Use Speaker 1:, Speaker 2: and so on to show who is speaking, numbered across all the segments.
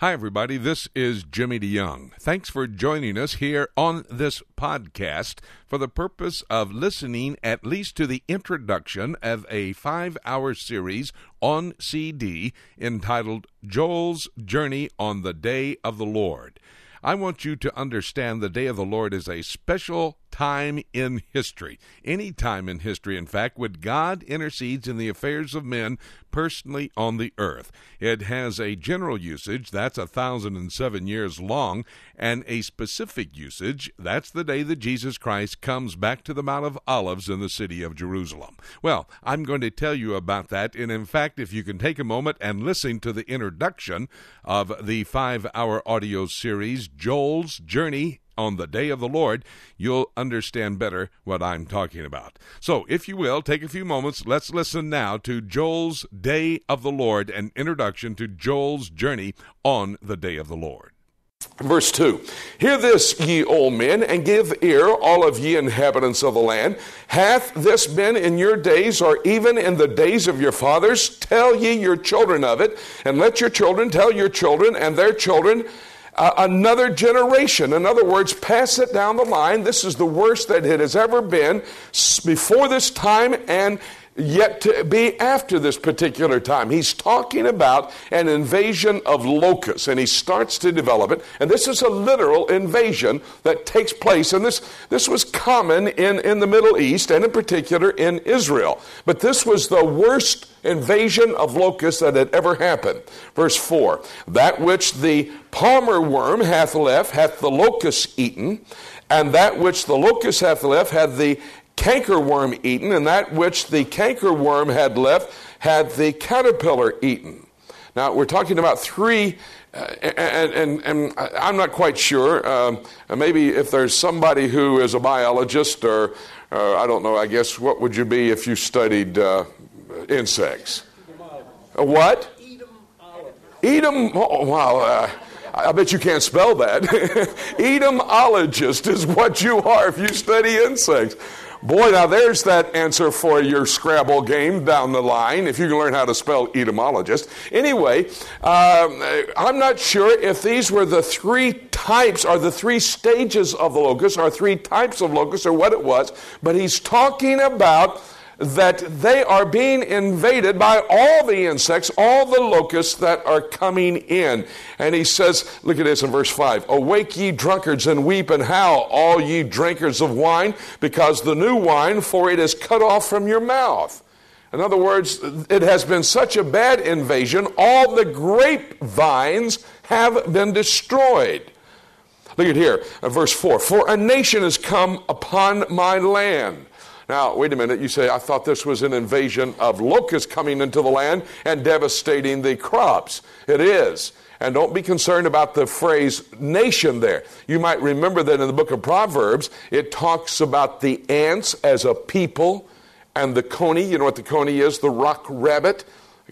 Speaker 1: Hi, everybody. This is Jimmy DeYoung. Thanks for joining us here on this podcast for the purpose of listening at least to the introduction of a five hour series on CD entitled Joel's Journey on the Day of the Lord. I want you to understand the day of the Lord is a special time in history. Any time in history, in fact, when God intercedes in the affairs of men personally on the earth. It has a general usage, that's a thousand and seven years long, and a specific usage, that's the day that Jesus Christ comes back to the Mount of Olives in the city of Jerusalem. Well, I'm going to tell you about that, and in fact, if you can take a moment and listen to the introduction of the five hour audio series, Joel's Journey on the day of the Lord, you'll understand better what I'm talking about. So, if you will, take a few moments. Let's listen now to Joel's Day of the Lord, an introduction to Joel's journey on the day of the Lord.
Speaker 2: Verse 2 Hear this, ye old men, and give ear, all of ye inhabitants of the land. Hath this been in your days, or even in the days of your fathers? Tell ye your children of it, and let your children tell your children and their children another generation. In other words, pass it down the line. This is the worst that it has ever been before this time and yet to be after this particular time. He's talking about an invasion of locusts, and he starts to develop it. And this is a literal invasion that takes place, and this, this was common in, in the Middle East, and in particular in Israel. But this was the worst invasion of locusts that had ever happened. Verse 4 That which the palmer worm hath left hath the locust eaten, and that which the locust hath left had the cankerworm eaten, and that which the cankerworm had left had the caterpillar eaten. Now, we're talking about three, uh, and, and, and, I'm not quite sure. Um, maybe if there's somebody who is a biologist, or uh, I don't know, I guess, what would you be if you studied uh, insects? A what? Them. Oh, wow. Uh, I bet you can't spell that. Etymologist is what you are if you study insects. Boy, now there's that answer for your Scrabble game down the line, if you can learn how to spell etymologist. Anyway, um, I'm not sure if these were the three types or the three stages of the locust or three types of locusts or what it was, but he's talking about that they are being invaded by all the insects, all the locusts that are coming in. And he says, look at this in verse 5 Awake ye drunkards and weep and howl, all ye drinkers of wine, because the new wine, for it is cut off from your mouth. In other words, it has been such a bad invasion, all the grapevines have been destroyed. Look at here, uh, verse 4 For a nation has come upon my land now, wait a minute. You say, I thought this was an invasion of locusts coming into the land and devastating the crops. It is. And don't be concerned about the phrase nation there. You might remember that in the book of Proverbs, it talks about the ants as a people and the coney. You know what the coney is? The rock rabbit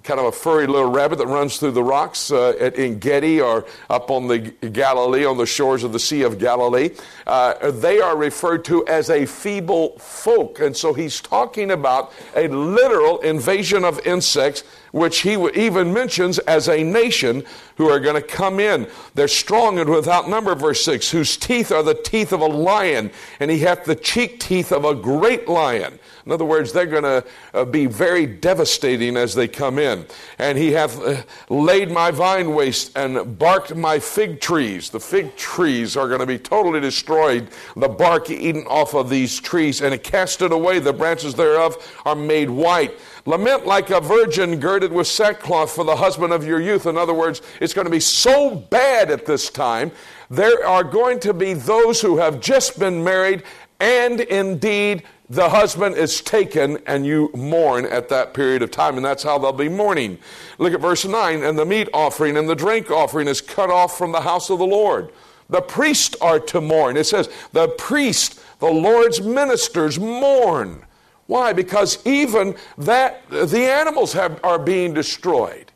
Speaker 2: kind of a furry little rabbit that runs through the rocks uh, at, Ein Gedi or up on the Galilee, on the shores of the Sea of Galilee. Uh, they are referred to as a feeble folk. And so he's talking about a literal invasion of insects, which he even mentions as a nation who are going to come in. They're strong and without number, verse 6, whose teeth are the teeth of a lion, and he hath the cheek teeth of a great lion. In other words, they're going to uh, be very devastating as they come in. And he hath uh, laid my vine waste and barked my fig trees. The fig trees are going to be totally destroyed, the bark eaten off of these trees, and it casted away. The branches thereof are made white. Lament like a virgin girded with sackcloth for the husband of your youth. In other words, it's going to be so bad at this time. There are going to be those who have just been married and indeed the husband is taken and you mourn at that period of time, and that's how they'll be mourning. Look at verse 9 and the meat offering and the drink offering is cut off from the house of the Lord. The priests are to mourn. It says, the priest, the Lord's ministers mourn. Why? Because even that, the animals have, are being destroyed.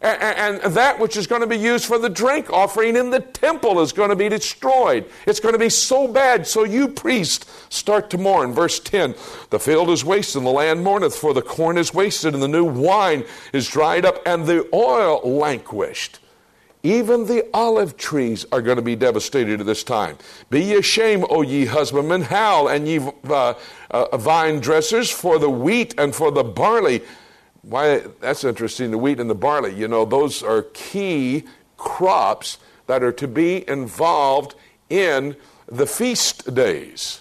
Speaker 2: And, and, that which is going to be used for the drink offering in the temple is going to be destroyed. It's going to be so bad. So you, priests start to mourn. Verse 10 The field is wasted, and the land mourneth, for the corn is wasted, and the new wine is dried up, and the oil languished. Even the olive trees are going to be devastated at this time. Be ye ashamed, O ye husbandmen, howl, and ye uh, uh, vine dressers, for the wheat and for the barley. Why, that's interesting, the wheat and the barley. You know, those are key crops that are to be involved in the feast days.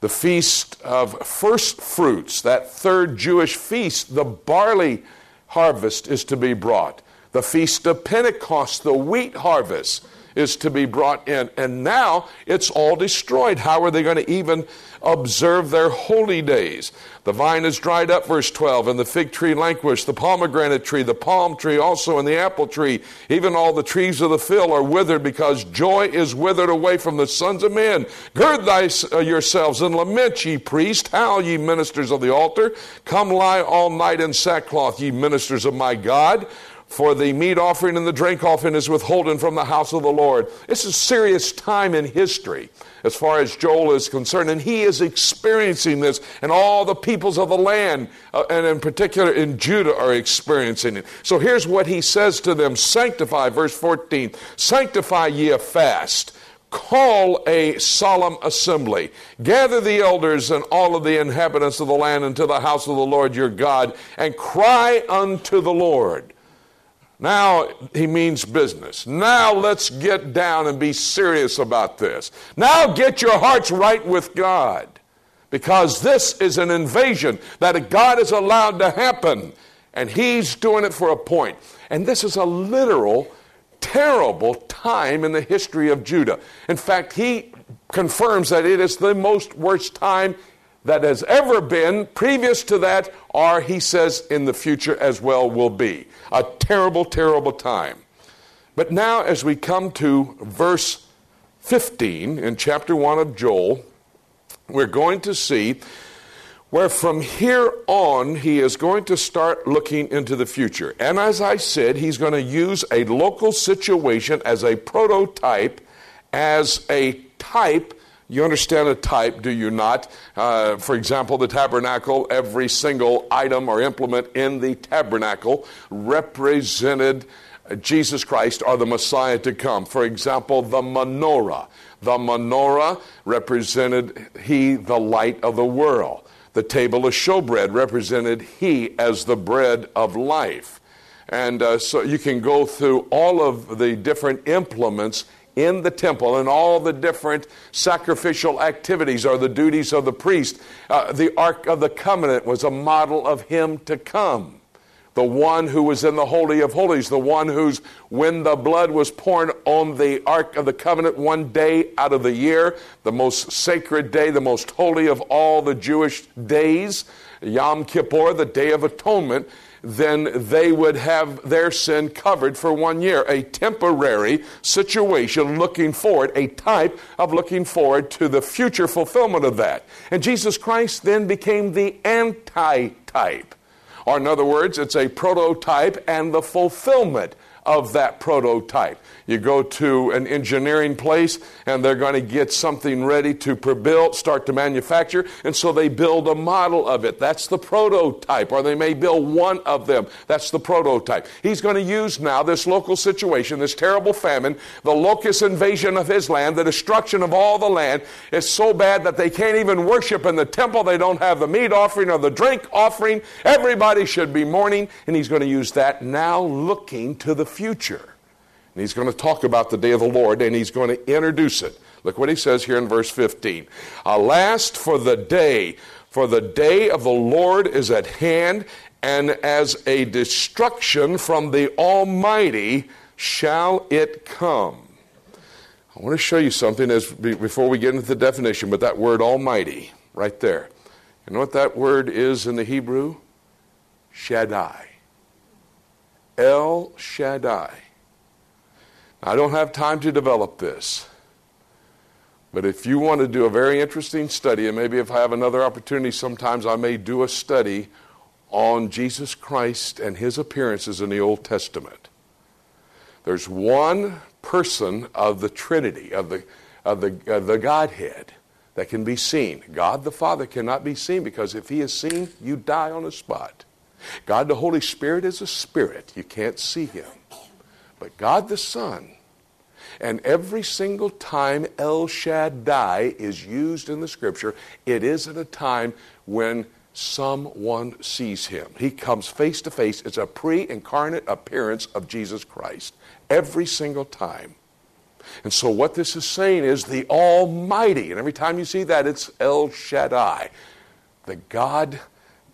Speaker 2: The feast of first fruits, that third Jewish feast, the barley harvest is to be brought. The feast of Pentecost, the wheat harvest, is to be brought in. And now it's all destroyed. How are they going to even observe their holy days? The vine is dried up, verse 12, and the fig tree languished, the pomegranate tree, the palm tree also, and the apple tree. Even all the trees of the field are withered because joy is withered away from the sons of men. Gird thy, uh, yourselves and lament, ye priests. Howl, ye ministers of the altar. Come lie all night in sackcloth, ye ministers of my God for the meat offering and the drink offering is withholden from the house of the Lord. Is a serious time in history as far as Joel is concerned, and he is experiencing this, and all the peoples of the land, uh, and in particular in Judah, are experiencing it. So here's what he says to them Sanctify, verse 14, sanctify ye a fast. Call a solemn assembly. Gather the elders and all of the inhabitants of the land into the house of the Lord your God, and cry unto the Lord. Now he means business. Now let's get down and be serious about this. Now get your hearts right with God. Because this is an invasion that God has allowed to happen. And he's doing it for a point. And this is a literal, terrible time in the history of Judah. In fact, he confirms that it is the most worst time that has ever been previous to that, or he says in the future as well will be. A terrible, terrible time. But now, as we come to verse 15 in chapter 1 of Joel, we're going to see where from here on he is going to start looking into the future. And as I said, he's going to use a local situation as a prototype, as a type you understand a type, do you not? Uh, for example, the tabernacle, every single item or implement in the tabernacle represented Jesus Christ or the Messiah to come. For example, the menorah. The menorah represented He, the light of the world. The table of showbread represented He as the bread of life. And uh, so you can go through all of the different implements in the temple and all the different sacrificial activities or the duties of the priest. Uh, the Ark of the Covenant was a model of him to come. The one who was in the Holy of Holies, the one who's, when the blood was poured on the Ark of the Covenant one day out of the year, the most sacred day, the most holy of all the Jewish days, Yom Kippur, the Day of Atonement, then they would have their sin covered for one year. A temporary situation looking forward, a type of looking forward to the future fulfillment of that. And Jesus Christ then became the anti-type. Or, in other words, it's a prototype and the fulfillment of that prototype. You go to an engineering place and they're going to get something ready to pre-build, start to manufacture, and so they build a model of it. That's the prototype, or they may build one of them. That's the prototype. He's going to use now this local situation, this terrible famine, the locust invasion of his land, the destruction of all the land is so bad that they can't even worship in the temple. They don't have the meat offering or the drink offering. Everybody should be mourning, and he's going to use that now looking to the future. And he's going to talk about the day of the Lord and he's going to introduce it. Look what he says here in verse 15. Alas for the day, for the day of the Lord is at hand, and as a destruction from the Almighty shall it come. I want to show you something as before we get into the definition, but that word Almighty, right there. You know what that word is in the Hebrew? Shaddai. El Shaddai. I don't have time to develop this. But if you want to do a very interesting study, and maybe if I have another opportunity, sometimes I may do a study on Jesus Christ and his appearances in the Old Testament. There's one person of the Trinity, of the, of the, of the Godhead, that can be seen. God the Father cannot be seen because if he is seen, you die on the spot. God the Holy Spirit is a spirit. You can't see him. but God the Son. And every single time El Shaddai is used in the scripture, it is at a time when someone sees him. He comes face to face. It's a pre incarnate appearance of Jesus Christ every single time. And so, what this is saying is the Almighty. And every time you see that, it's El Shaddai, the God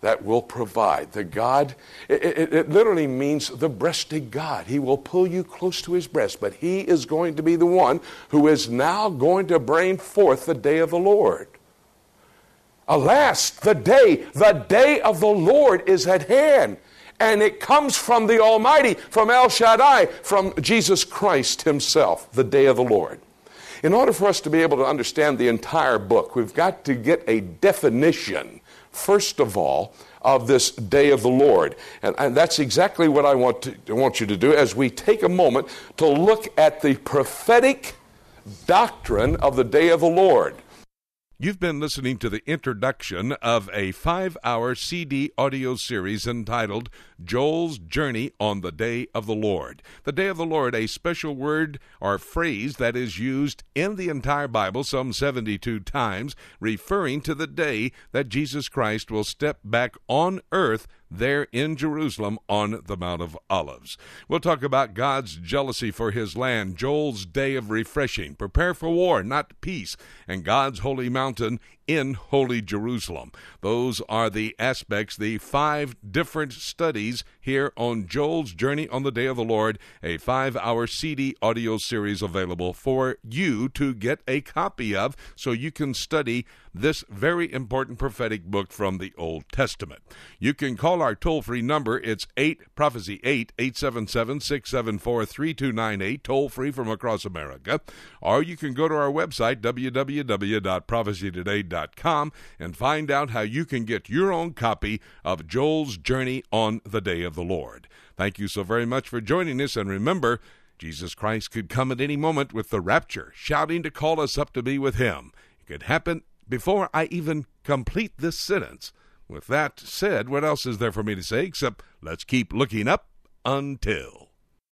Speaker 2: that will provide. The God, it, it, it, literally means the breasted God. He will pull you close to his breast, but he is going to be the one who is now going to bring forth the day of the Lord. Alas, the day, the day of the Lord is at hand. And it comes from the Almighty, from El Shaddai, from Jesus Christ Himself, the day of the Lord. In order for us to be able to understand the entire book, we've got to get a definition, first of all, of this day of the Lord. And, and that's exactly what I want, to, I want you to do as we take a moment to look at the prophetic doctrine of the day of the Lord.
Speaker 1: You've been listening to the introduction of a five hour CD audio series entitled Joel's Journey on the Day of the Lord. The Day of the Lord, a special word or phrase that is used in the entire Bible some 72 times, referring to the day that Jesus Christ will step back on earth there in Jerusalem on the Mount of Olives. We'll talk about God's jealousy for his land, Joel's day of refreshing, prepare for war, not peace, and God's holy mountain in Holy Jerusalem. Those are the aspects, the five different studies here on Joel's Journey on the Day of the Lord, a five hour CD audio series available for you to get a copy of so you can study this very important prophetic book from the Old Testament. You can call our toll free number. It's 8 Prophecy 8 877 674 3298, toll free from across America. Or you can go to our website, www.prophecytoday.com and find out how you can get your own copy of Joel's Journey on the Day of the Lord. Thank you so very much for joining us, and remember, Jesus Christ could come at any moment with the rapture, shouting to call us up to be with Him. It could happen before I even complete this sentence. With that said, what else is there for me to say except let's keep looking up until.